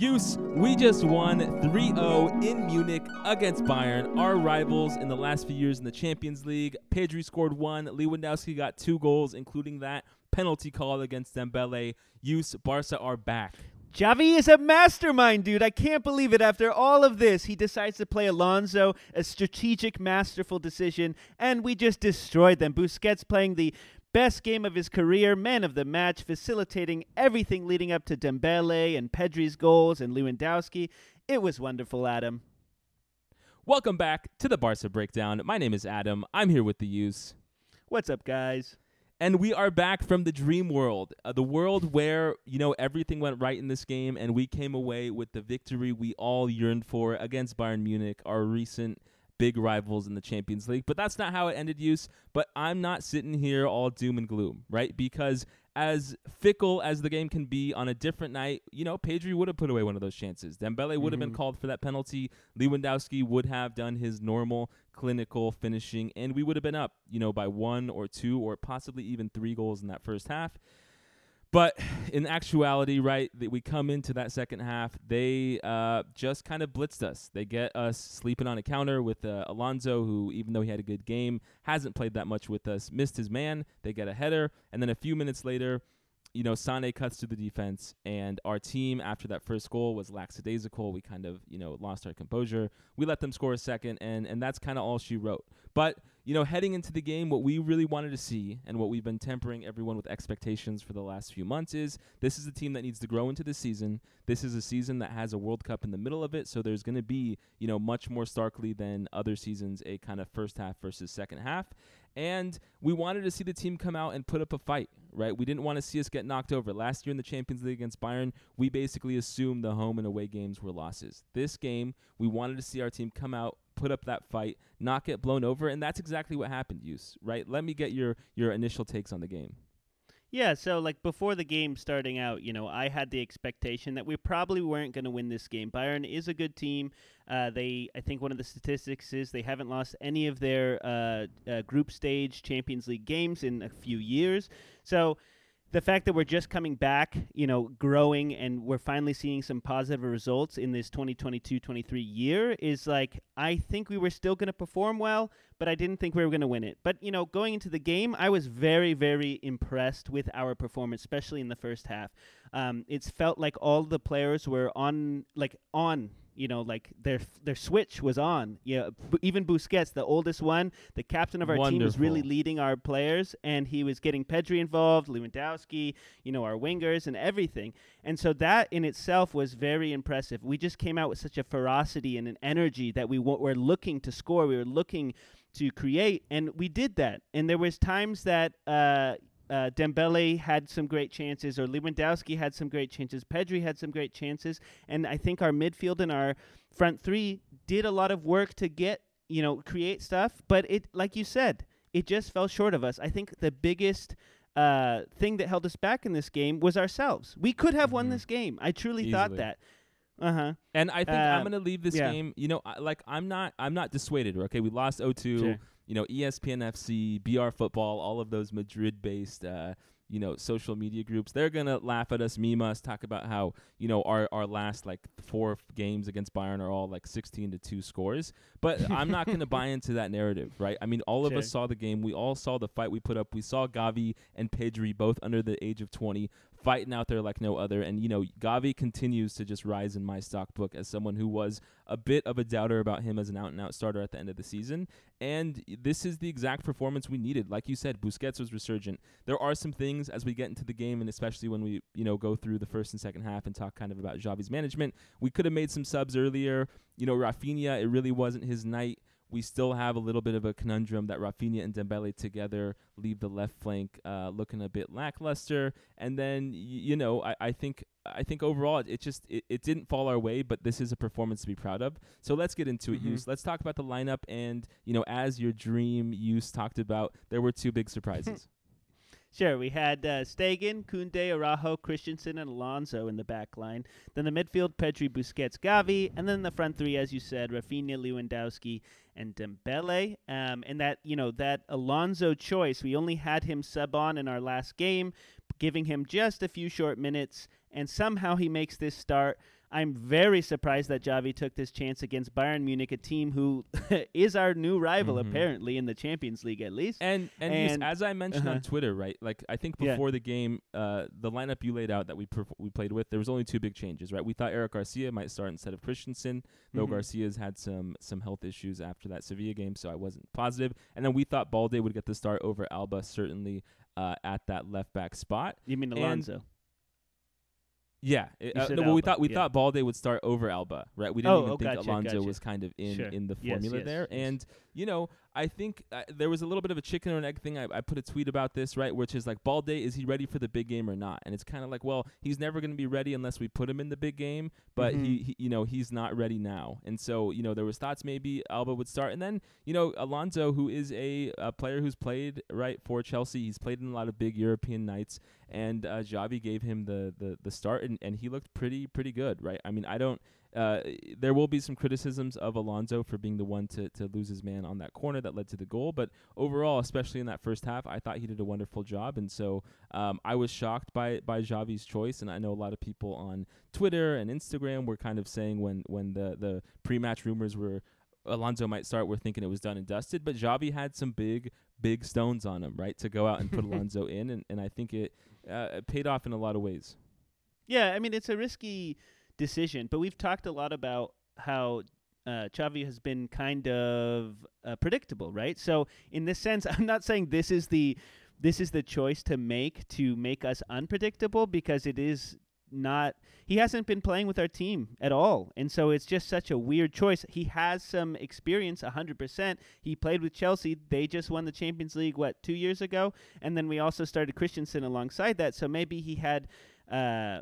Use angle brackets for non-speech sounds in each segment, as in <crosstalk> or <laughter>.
Use, we just won 3 0 in Munich against Bayern, our rivals in the last few years in the Champions League. Pedri scored one, Lewandowski got two goals, including that penalty call against Dembele. Use, Barca are back. Xavi is a mastermind, dude. I can't believe it. After all of this, he decides to play Alonso, a strategic, masterful decision, and we just destroyed them. Busquets playing the best game of his career, man of the match, facilitating everything leading up to Dembele and Pedri's goals and Lewandowski. It was wonderful, Adam. Welcome back to the Barca Breakdown. My name is Adam. I'm here with the use. What's up, guys? And we are back from the dream world, uh, the world where, you know, everything went right in this game and we came away with the victory we all yearned for against Bayern Munich, our recent big rivals in the Champions League. But that's not how it ended, use. But I'm not sitting here all doom and gloom, right? Because as fickle as the game can be on a different night, you know, Pedri would have put away one of those chances. Dembele would have been Mhm. called for that penalty. Lewandowski would have done his normal clinical finishing, and we would have been up, you know, by one or two or possibly even three goals in that first half. But in actuality, right, that we come into that second half, they uh, just kind of blitzed us. They get us sleeping on a counter with uh, Alonso, who, even though he had a good game, hasn't played that much with us, missed his man. They get a header. And then a few minutes later, you know, Sane cuts to the defense, and our team, after that first goal, was lackadaisical. We kind of, you know, lost our composure. We let them score a second, and, and that's kind of all she wrote. But you know, heading into the game, what we really wanted to see and what we've been tempering everyone with expectations for the last few months is this is a team that needs to grow into the season. This is a season that has a World Cup in the middle of it, so there's going to be, you know, much more starkly than other seasons a kind of first half versus second half. And we wanted to see the team come out and put up a fight, right? We didn't want to see us get knocked over. Last year in the Champions League against Bayern, we basically assumed the home and away games were losses. This game, we wanted to see our team come out, put up that fight, not get blown over, and that's exactly what happened, Use, right? Let me get your your initial takes on the game. Yeah, so like before the game starting out, you know, I had the expectation that we probably weren't going to win this game. Bayern is a good team. Uh, they, I think, one of the statistics is they haven't lost any of their uh, uh, group stage Champions League games in a few years. So the fact that we're just coming back, you know, growing and we're finally seeing some positive results in this 2022-23 year is like I think we were still going to perform well, but I didn't think we were going to win it. But, you know, going into the game, I was very very impressed with our performance, especially in the first half. Um, it's felt like all the players were on like on you know, like their their switch was on. Yeah, even Busquets, the oldest one, the captain of our team, was really leading our players, and he was getting Pedri involved, Lewandowski, you know, our wingers and everything. And so that in itself was very impressive. We just came out with such a ferocity and an energy that we w- were looking to score. We were looking to create, and we did that. And there was times that. Uh, uh, Dembele had some great chances, or Lewandowski had some great chances. Pedri had some great chances, and I think our midfield and our front three did a lot of work to get you know create stuff. But it, like you said, it just fell short of us. I think the biggest uh, thing that held us back in this game was ourselves. We could have won Mhm. this game. I truly thought that. Uh huh. And I think I'm Uh, gonna leave this yeah. game. You know, I, like I'm not I'm not dissuaded. Okay, we lost 0-2. Sure. You know, ESPN FC, BR Football, all of those Madrid-based. Uh, you know, social media groups, they're gonna laugh at us, meme us, talk about how you know our our last like four games against Bayern are all like 16 to two scores. But <laughs> I'm not gonna buy into that narrative, right? I mean, all of us saw the game. We all saw the fight we put up. We saw Gavi and Pedri both under the age of 20 fighting out there like no other. And you know, Gavi continues to just rise in my stock book as someone who was a bit of a doubter about him as an out and out starter at the end of the season. And this is the exact performance we needed. Like you said, Busquets was resurgent. There are some things as we get into the game, and especially when we you know go through the first and second half and talk kind of about Xavi's management. We could have made some subs earlier. You know, Rafinha, it really wasn't his night. We still have a little bit of a conundrum that Rafinha and Dembele together leave the left flank uh, looking a bit lackluster. And then y- you know, I, I think I think overall it, it just it, it didn't fall our way, but this is a performance to be proud of. So let's get into it, Mhm. Use. Let's talk about the lineup and you know, as your dream Use talked about, there were two big surprises. <laughs> Sure, we had uh, Stegen, Koundé, Araujo, Christensen, and Alonso in the back line. Then the midfield, Pedri, Busquets, Gavi, and then the front three, as you said, Rafinha, Lewandowski, and Dembele. Um, and that you know that Alonso choice, we only had him sub on in our last game, giving him just a few short minutes, and somehow he makes this start. I'm very surprised that Xavi took this chance against Bayern Munich, a team who <laughs> is our new rival Mhm. apparently in the Champions League at least. And and, And- as I mentioned uh-huh. on Twitter, right? Like I think Yeah. before the game, uh, the lineup you laid out that we perf- we played with, there was only two big changes, right? We thought Eric Garcia might start instead of Christensen, though Mhm. Garcia's had some some health issues after that Sevilla game, so I wasn't positive. And then we thought Balde would get the start over Alba, certainly uh, at that left back spot. You mean and- Alonso? Yeah, it- uh, said no, well, we thought we yeah. thought Balde would start over Alba, right? We didn't Oh, even oh, think gotcha, Alonso gotcha. was kind of in Sure. in the Yes, formula yes, there. yes. And you know, I think uh, there was a little bit of a chicken or an egg thing. I, I put a tweet about this, right, which is like Balde, is he ready for the big game or not? And it's kind of like, well, he's never going to be ready unless we put him in the big game. But Mhm. he, he, you know, he's not ready now. And so, you know, there was thoughts maybe Alba would start, and then you know, Alonso, who is a, a player who's played right for Chelsea, he's played in a lot of big European nights and uh, Xavi gave him the, the, the start, and, and he looked pretty pretty good, right? I mean, I don't. Uh, there will be some criticisms of Alonso for being the one to, to lose his man on that corner that led to the goal, but overall, especially in that first half, I thought he did a wonderful job, and so um, I was shocked by by Xavi's choice, and I know a lot of people on Twitter and Instagram were kind of saying when when the the pre-match rumors were Alonso might start, we're thinking it was done and dusted, but Xavi had some big big stones on him, right, to go out and put <laughs> Alonso in, and, and I think it uh, it paid off in a lot of ways. Yeah, I mean it's a risky decision, but we've talked a lot about how uh, Xavi has been kind of uh, predictable, right? So in this sense, <laughs> I'm not saying this is the this is the choice to make to make us unpredictable because it is not he hasn't been playing with our team at all. And so it's just such a weird choice. He has some experience 100% he played with chelsea. They just won the champions league what two years ago? And then we also started christensen alongside that. So maybe he had uh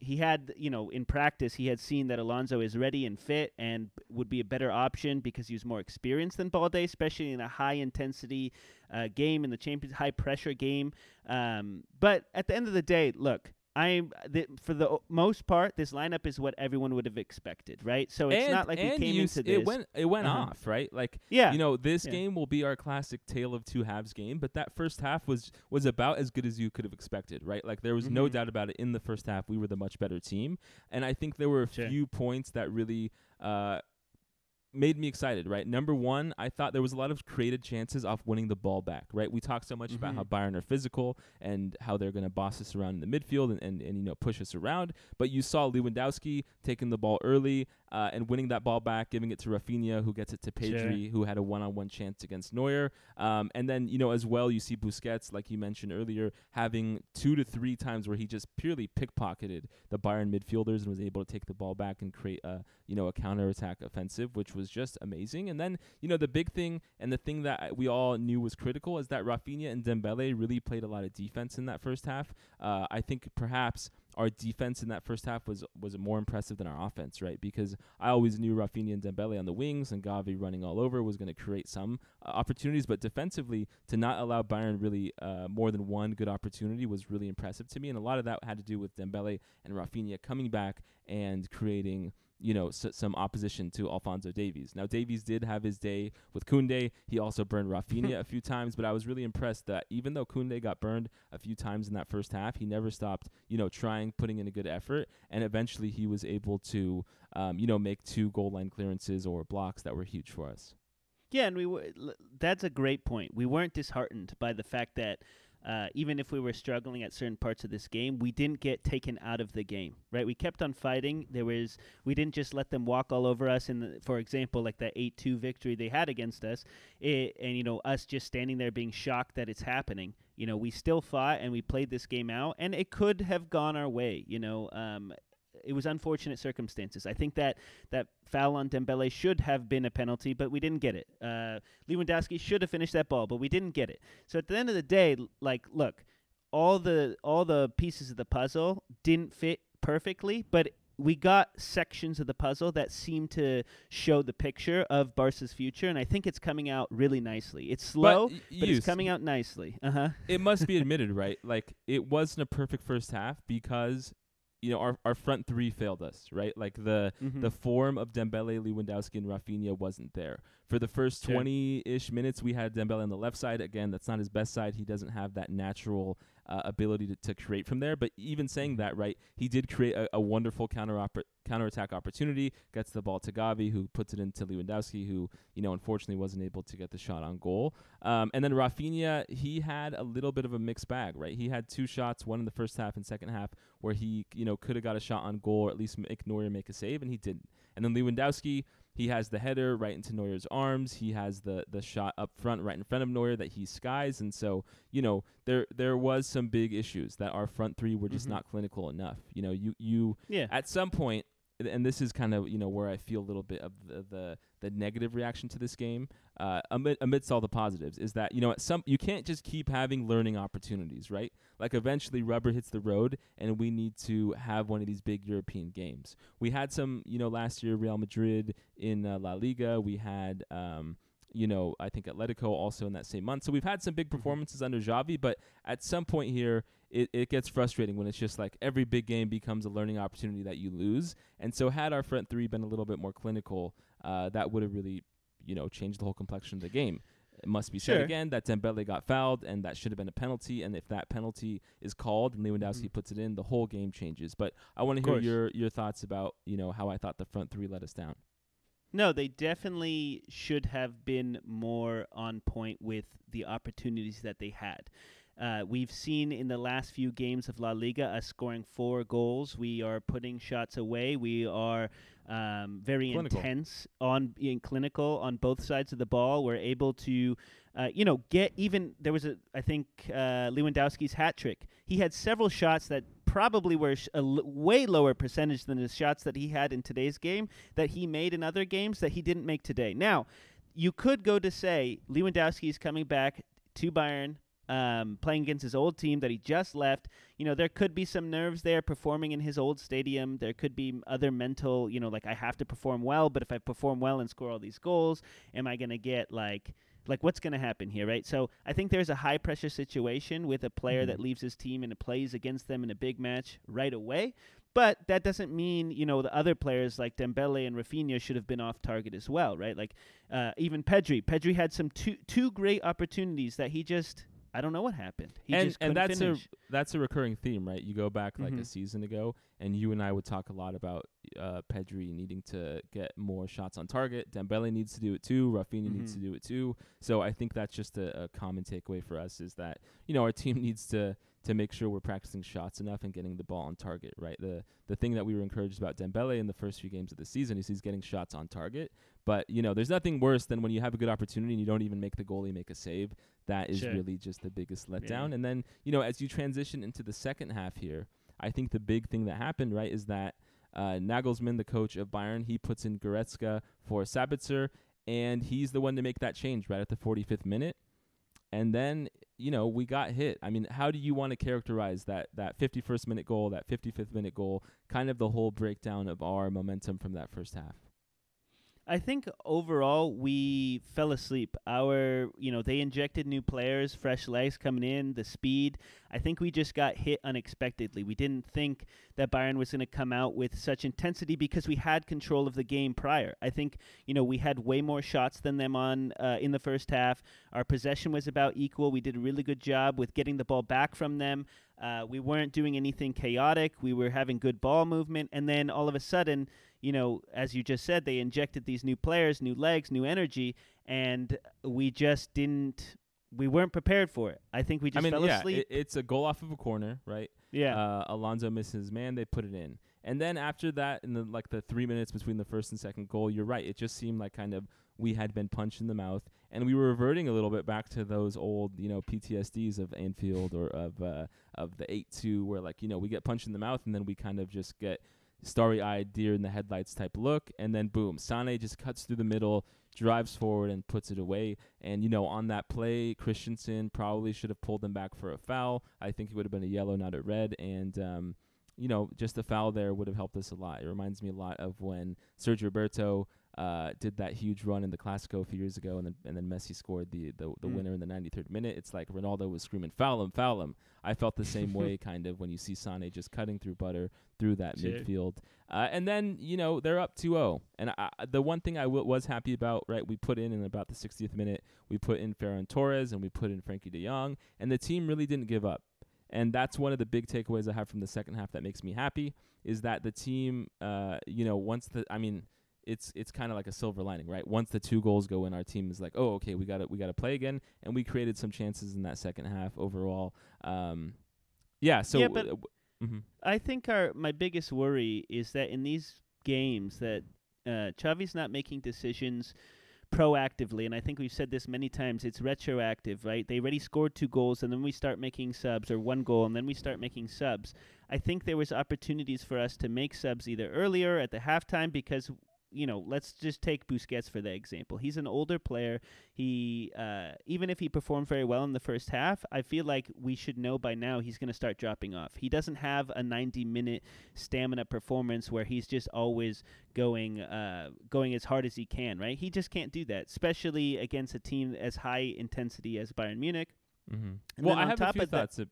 he had, you know, in practice, he had seen that Alonso is ready and fit and would be a better option because he was more experienced than Balde, especially in a high intensity uh, game in the Champions, high pressure game. Um, but at the end of the day, look, I'm th- for the most part, this lineup is what everyone would have expected, right? So it's and, not like we came you into this. It went it went Uh-huh. off, right? Like yeah, you know, this Yeah. game will be our classic tale of two halves game, but that first half was was about as good as you could have expected, right? Like there was no Mhm. doubt about it. In the first half, we were the much better team, and I think there were a Sure. few points that really. Uh, made me excited, right? Number one, I thought there was a lot of created chances off winning the ball back, right? We talk so much about how Mhm. Bayern are physical and how they're going to boss us around in the midfield and, and, and, you know, push us around. But you saw Lewandowski taking the ball early uh, and winning that ball back, giving it to Rafinha, who gets it to Sure. Pedri, who had a one-on-one chance against Neuer. Um, and then, you know, as well, you see Busquets, like you mentioned earlier, having two to three times where he just purely pickpocketed the Bayern midfielders and was able to take the ball back and create a, you know, a counter-attack offensive, which was just amazing. And then, you know, the big thing and the thing that we all knew was critical is that Rafinha and Dembele really played a lot of defense in that first half. Uh, I think perhaps our defense in that first half was was more impressive than our offense, right? Because I always knew Rafinha and Dembele on the wings and Gavi running all over was going to create some uh, opportunities, but defensively to not allow Bayern really uh, more than one good opportunity was really impressive to me, and a lot of that had to do with Dembele and Rafinha coming back and creating you know, s- some opposition to Alphonso Davies. Now, Davies did have his day with Koundé. He also burned Rafinha <laughs> a few times, but I was really impressed that even though Koundé got burned a few times in that first half, he never stopped, you know, trying, putting in a good effort, and eventually he was able to, um, you know, make two goal line clearances or blocks that were huge for us. Yeah, and we were. That's a great point. We weren't disheartened by the fact that uh, even if we were struggling at certain parts of this game, we didn't get taken out of the game. Right? We kept on fighting. There was. We didn't just let them walk all over us. In the, for example, like that eight-two victory they had against us, it, and you know us just standing there being shocked that it's happening. You know, we still fought and we played this game out, and it could have gone our way. You know. Um, it was unfortunate circumstances. I think that that foul on Dembele should have been a penalty, but we didn't get it. Uh, Lewandowski should have finished that ball, but we didn't get it. So at the end of the day, like, look, all the all the pieces of the puzzle didn't fit perfectly, but we got sections of the puzzle that seem to show the picture of Barca's future, and I think it's coming out really nicely. It's slow, y- but, it's coming out nicely. Uh huh. it must be <laughs> admitted, right? Like it wasn't a perfect first half because you know our our front three failed us, right? Like the Mm-hmm. the form of Dembele, Lewandowski, and Rafinha wasn't there. For the first 20-ish minutes, we had Dembele on the left side. Again, that's not his best side. He doesn't have that natural uh, ability to, to create from there. But even saying that, right, he did create a, a wonderful counter oper- counterattack opportunity, gets the ball to Gavi, who puts it into Lewandowski, who you know unfortunately wasn't able to get the shot on goal. Um, and then Rafinha, he had a little bit of a mixed bag, right? He had two shots, one in the first half and second half, where he you know could have got a shot on goal or at least make Neuer make a save, and he didn't. And then Lewandowski, he has the header right into Neuer's arms. He has the the shot up front right in front of Neuer that he skies, and so you know there there was some big issues that our front three were just Mhm. not clinical enough. You know, you you Yeah. at some point, and this is kind of you know where I feel a little bit of the the, the negative reaction to this game, uh, amid, amidst all the positives, is that you know at some you can't just keep having learning opportunities, right? Like eventually rubber hits the road, and we need to have one of these big European games. We had some, you know, last year Real Madrid in uh, La Liga. We had. Um, you know, I think Atletico also in that same month. So we've had some big performances under Xavi, but at some point here, it, it gets frustrating when it's just like every big game becomes a learning opportunity that you lose. And so had our front three been a little bit more clinical, uh, that would have really, you know, changed the whole complexion of the game. It must be said again that Dembele got fouled, and that should have been a penalty. And if that penalty is called and Lewandowski Mhm. puts it in, the whole game changes. But I want to hear course. your your thoughts about you know how I thought the front three let us down. No, they definitely should have been more on point with the opportunities that they had. Uh, we've seen in the last few games of La Liga us scoring four goals. We are putting shots away. We are um, very Clinical. intense on being clinical on both sides of the ball. We're able to, uh, you know, get even. There was a, I think, uh, Lewandowski's hat trick. He had several shots that probably were a l- way lower percentage than the shots that he had in today's game that he made in other games that he didn't make today. Now, you could go to say Lewandowski is coming back to Bayern, um, playing against his old team that he just left. You know, there could be some nerves there performing in his old stadium. There could be other mental, you know, like I have to perform well, but if I perform well and score all these goals, am I going to get like like what's going to happen here, right? So I think there's a high pressure situation with a player Mhm. that leaves his team and plays against them in a big match right away. But that doesn't mean you know the other players like Dembele and Rafinha should have been off target as well, right? Like uh, even Pedri. Pedri had some two two great opportunities that he just I don't know what happened. He and just and that's finish. a that's a recurring theme, right? You go back like a Mhm. season ago, and you and I would talk a lot about uh, Pedri needing to get more shots on target. Dembele needs to do it too. Rafinha needs to Mhm. do it too. So I think that's just a, a common takeaway for us is that you know our team <laughs> needs to to make sure we're practicing shots enough and getting the ball on target. Right. The the thing that we were encouraged about Dembele in the first few games of the season is he's getting shots on target. But you know, there's nothing worse than when you have a good opportunity and you don't even make the goalie make a save. That is Sure. really just the biggest letdown. Yeah. And then you know, as you transition into the second half here, I think the big thing that happened right is that uh, Nagelsmann, the coach of Bayern, he puts in Goretzka for Sabitzer, and he's the one to make that change right at the 45th minute. And then you know we got hit. I mean, how do you want to characterize that that 51st minute goal, that 55th minute goal, kind of the whole breakdown of our momentum from that first half? I think overall we fell asleep. Our, you know, they injected new players, fresh legs coming in, the speed. I think we just got hit unexpectedly. We didn't think that Bayern was going to come out with such intensity because we had control of the game prior. I think, you know, we had way more shots than them on uh, in the first half. Our possession was about equal. We did a really good job with getting the ball back from them. Uh, we weren't doing anything chaotic. We were having good ball movement, and then all of a sudden, you know, as you just said, they injected these new players, new legs, new energy, and we just didn't. We weren't prepared for it. I think we just I mean, fell yeah, asleep. it, it's a goal off of a corner, right? yeah, Uh, Alonso misses man, they put it in. And then after that, in the like the three minutes between the first and second goal, you're right. It just seemed like kind of we had been punched in the mouth, and we were reverting a little bit back to those old, you know, PTSDs of Anfield or of uh, of the eight two, where like you know we get punched in the mouth, and then we kind of just get starry-eyed, deer in the headlights type look, and then boom, Sane just cuts through the middle, drives forward, and puts it away. And you know, on that play, Christensen probably should have pulled them back for a foul. I think it would have been a yellow, not a red, and um, you know, just a foul there would have helped us a lot. It reminds me a lot of when Sergio Roberto uh, did that huge run in the Clasico a few years ago, and then and then Messi scored the the, the Mm. winner in the 93rd minute. It's like Ronaldo was screaming, "Foul him, foul him!" I felt the same way, <laughs> kind of, when you see Sane just cutting through butter through that Sure. midfield. Uh, and then you know they're up 2-0, and I- the one thing I w- was happy about, right? We put in in about the 60th minute, we put in Ferran Torres and we put in Frenkie De Jong, and the team really didn't give up. And that's one of the big takeaways I have from the second half that makes me happy is that the team, uh, you know, once the, I mean, it's it's kind of like a silver lining, right? Once the two goals go in, our team is like, oh, okay, we got to we got to play again, and we created some chances in that second half overall. Um, yeah, so Yeah, but w- mhm. I think our my biggest worry is that in these games that uh, Xavi's not making decisions proactively, and I think we've said this many times. It's retroactive, right? They already scored two goals, and then we start making subs, or one goal, and then we start making subs. I think there was opportunities for us to make subs either earlier at the halftime because. You know, let's just take Busquets for the example. He's an older player. He, uh, even if he performed very well in the first half, I feel like we should know by now he's going to start dropping off. He doesn't have a 90 minute stamina performance where he's just always going uh, going as hard as he can, right? He just can't do that, especially against a team as high intensity as Bayern Munich. Mhm. Well, I on have a top few of that- thoughts ab-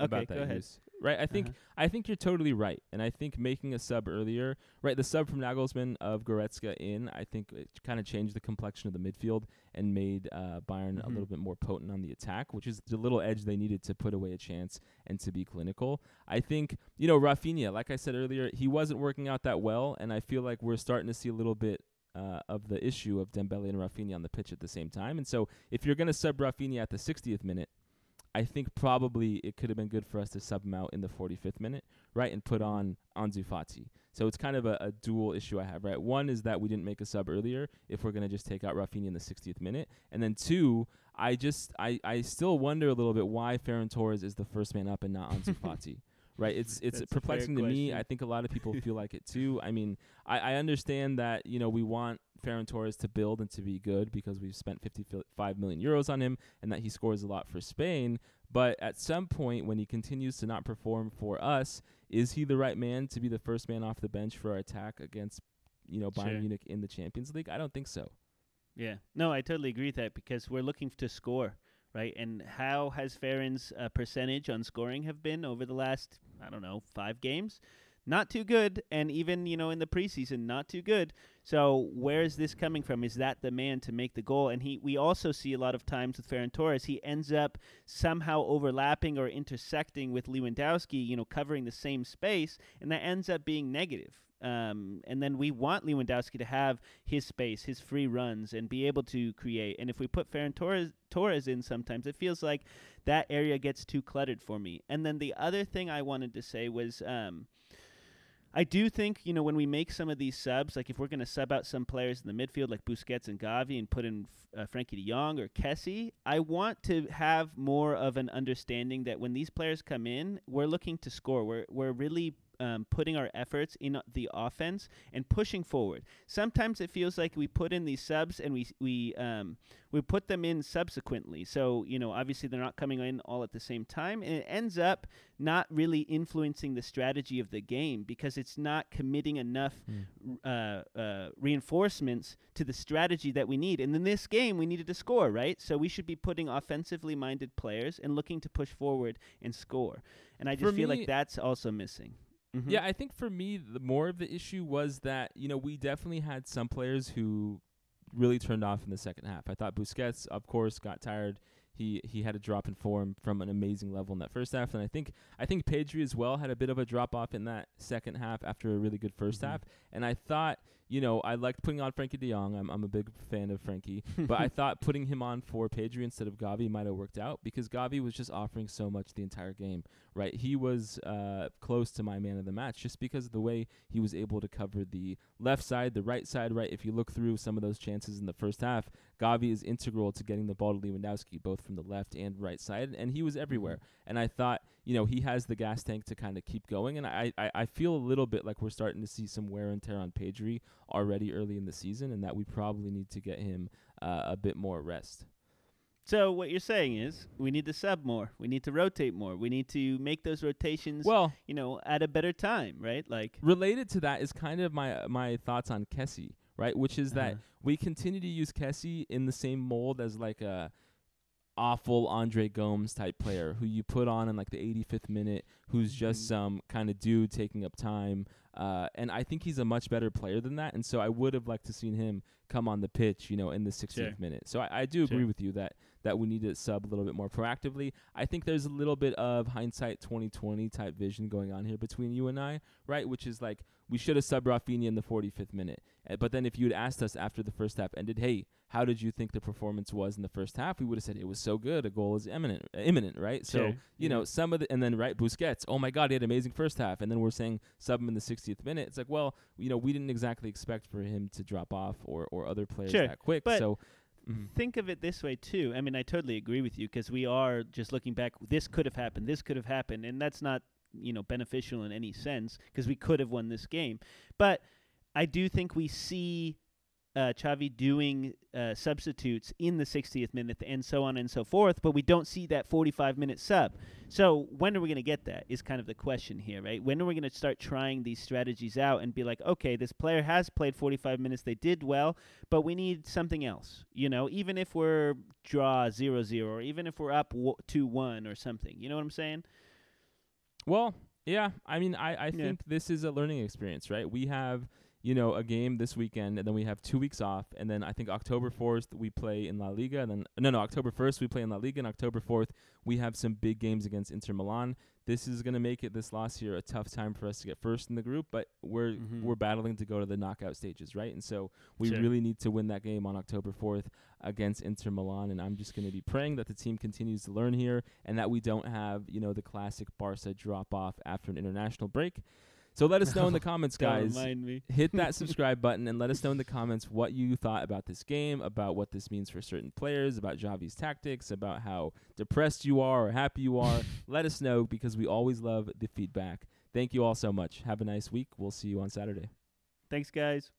about Okay, that. go ahead. Right, I think Uh-huh. I think you're totally right, and I think making a sub earlier, right, the sub from Nagelsmann of Goretzka in, I think it kind of changed the complexion of the midfield and made uh, Bayern a Mhm. little bit more potent on the attack, which is the little edge they needed to put away a chance and to be clinical. I think you know Rafinha, like I said earlier, he wasn't working out that well, and I feel like we're starting to see a little bit. Uh, of the issue of Dembele and Rafinha on the pitch at the same time, and so if you're going to sub Rafinha at the 60th minute, I think probably it could have been good for us to sub him out in the 45th minute, right, and put on Ansu Fati. So it's kind of a, a dual issue I have, right? One is that we didn't make a sub earlier if we're going to just take out Rafinha in the 60th minute. And then two, I just, I, I still wonder a little bit why Ferran Torres is the first man up and not Ansu <laughs> Fati. Right, it's it's That's perplexing to me. I think a lot of people feel like it too. I mean, I, I understand that you know we want Ferran Torres to build and to be good because we've spent 55 million euros on him and that he scores a lot for Spain. But at some point, when he continues to not perform for us, is he the right man to be the first man off the bench for our attack against, you know, Bayern Sure. Munich in the Champions League? I don't think so. Yeah, no, I totally agree with that because we're looking to score, right? And how has Ferran's uh, percentage on scoring have been over the last, I don't know, five games? Not too good, and even you know in the preseason, not too good. So where is this coming from? Is that the man to make the goal? And he, we also see a lot of times with Ferran Torres, he ends up somehow overlapping or intersecting with Lewandowski, you know, covering the same space, and that ends up being negative. Um, and then we want Lewandowski to have his space, his free runs, and be able to create. And if we put Ferran Torres, Torres in, sometimes it feels like that area gets too cluttered for me. And then the other thing I wanted to say was. Um, I do think, you know, when we make some of these subs, like if we're going to sub out some players in the midfield like Busquets and Gavi and put in uh, Frenkie de Jong or Kessie, I want to have more of an understanding that when these players come in, we're looking to score. We're, we're really um, putting our efforts in the offense and pushing forward. Sometimes it feels like we put in these subs and we we um, we put them in subsequently. So you know, obviously they're not coming in all at the same time, and it ends up not really influencing the strategy of the game because it's not committing enough uh, uh, reinforcements to the strategy that we need. And in this game, we needed to score, right? So we should be putting offensively minded players and looking to push forward and score. And I just For feel me- like that's also missing. Mhm. Yeah, I think for me, the more of the issue was that you know we definitely had some players who really turned off in the second half. I thought Busquets, of course, got tired. He he had a drop in form from an amazing level in that first half, and I think I think Pedri as well had a bit of a drop off in that second half after a really good 1st Mhm. half. And I thought, you know, I liked putting on Frenkie De Jong. I'm I'm a big fan of Frenkie, <laughs> but I thought putting him on for Pedri instead of Gavi might have worked out because Gavi was just offering so much the entire game. Right, he was uh, close to my man of the match just because of the way he was able to cover the left side, the right side. Right, if you look through some of those chances in the first half, Gavi is integral to getting the ball to Lewandowski, both from the left and right side, and he was everywhere. And I thought, you know, he has the gas tank to kind of keep going, and I, I I feel a little bit like we're starting to see some wear and tear on Pedri already early in the season, and that we probably need to get him uh, a bit more rest. So what you're saying is we need to sub more. We need to rotate more. We need to make those rotations, Well, you know, at a better time, right? Like related to that is kind of my my thoughts on Kessie, right? Which is that Uh-huh. we continue to use Kessie in the same mold as like a awful Andre Gomes type player who you put on in like the 85th minute, who's just Mhm. some kind of dude taking up time. Uh, and I think he's a much better player than that. And so I would have liked to seen him come on the pitch, you know, in the 60th Sure. minute. So I, I do agree Sure. with you that that we need to sub a little bit more proactively. I think there's a little bit of hindsight 2020 type vision going on here between you and I, right? Which is like we should have subbed Rafinha in the 45th minute. Uh, but then if you had asked us after the first half ended, hey, how did you think the performance was in the first half? We would have said it was so good. A goal is imminent, uh, imminent, right? So Sure. you Yeah. know some of the and then right Busquets. Oh my God, he had an amazing first half, and then we're saying sub him in the 60th minute. It's like, well, you know, we didn't exactly expect for him to drop off or or other players Sure, that quick. but so. Mhm. think of it this way too. I mean, I totally agree with you because we are just looking back. This could have happened. This could have happened, and that's not you know beneficial in any sense because we could have won this game. But I do think we see uh, Xavi doing uh, substitutes in the 60th minute and so on and so forth, but we don't see that 45 minute sub. So when are we going to get that? Is kind of the question here, right? When are we going to start trying these strategies out and be like, okay, this player has played 45 minutes, they did well, but we need something else. You know, even if we're draw 0-0 or even if we're up 2-1 or something. You know what I'm saying? Well, yeah. I mean, I, I Yeah. think this is a learning experience, right? We have, you know, a game this weekend, and then we have two weeks off, and then I think October 4th we play in La Liga, and then no, no, October 1st we play in La Liga, and October 4th we have some big games against Inter Milan. This is going to make it this last year a tough time for us to get first in the group, but we're Mhm. we're battling to go to the knockout stages, right? And so we Sure. really need to win that game on October 4th against Inter Milan, and I'm just going to be praying that the team continues to learn here and that we don't have, you know, the classic Barca drop off after an international break. So let us <laughs> know in the comments, Don't guys. me. Hit that <laughs> subscribe button and let us know in the comments what you thought about this game, about what this means for certain players, about Xavi's tactics, about how depressed you are or happy you are. <laughs> let us know because we always love the feedback. Thank you all so much. Have a nice week. We'll see you on Saturday. Thanks, guys.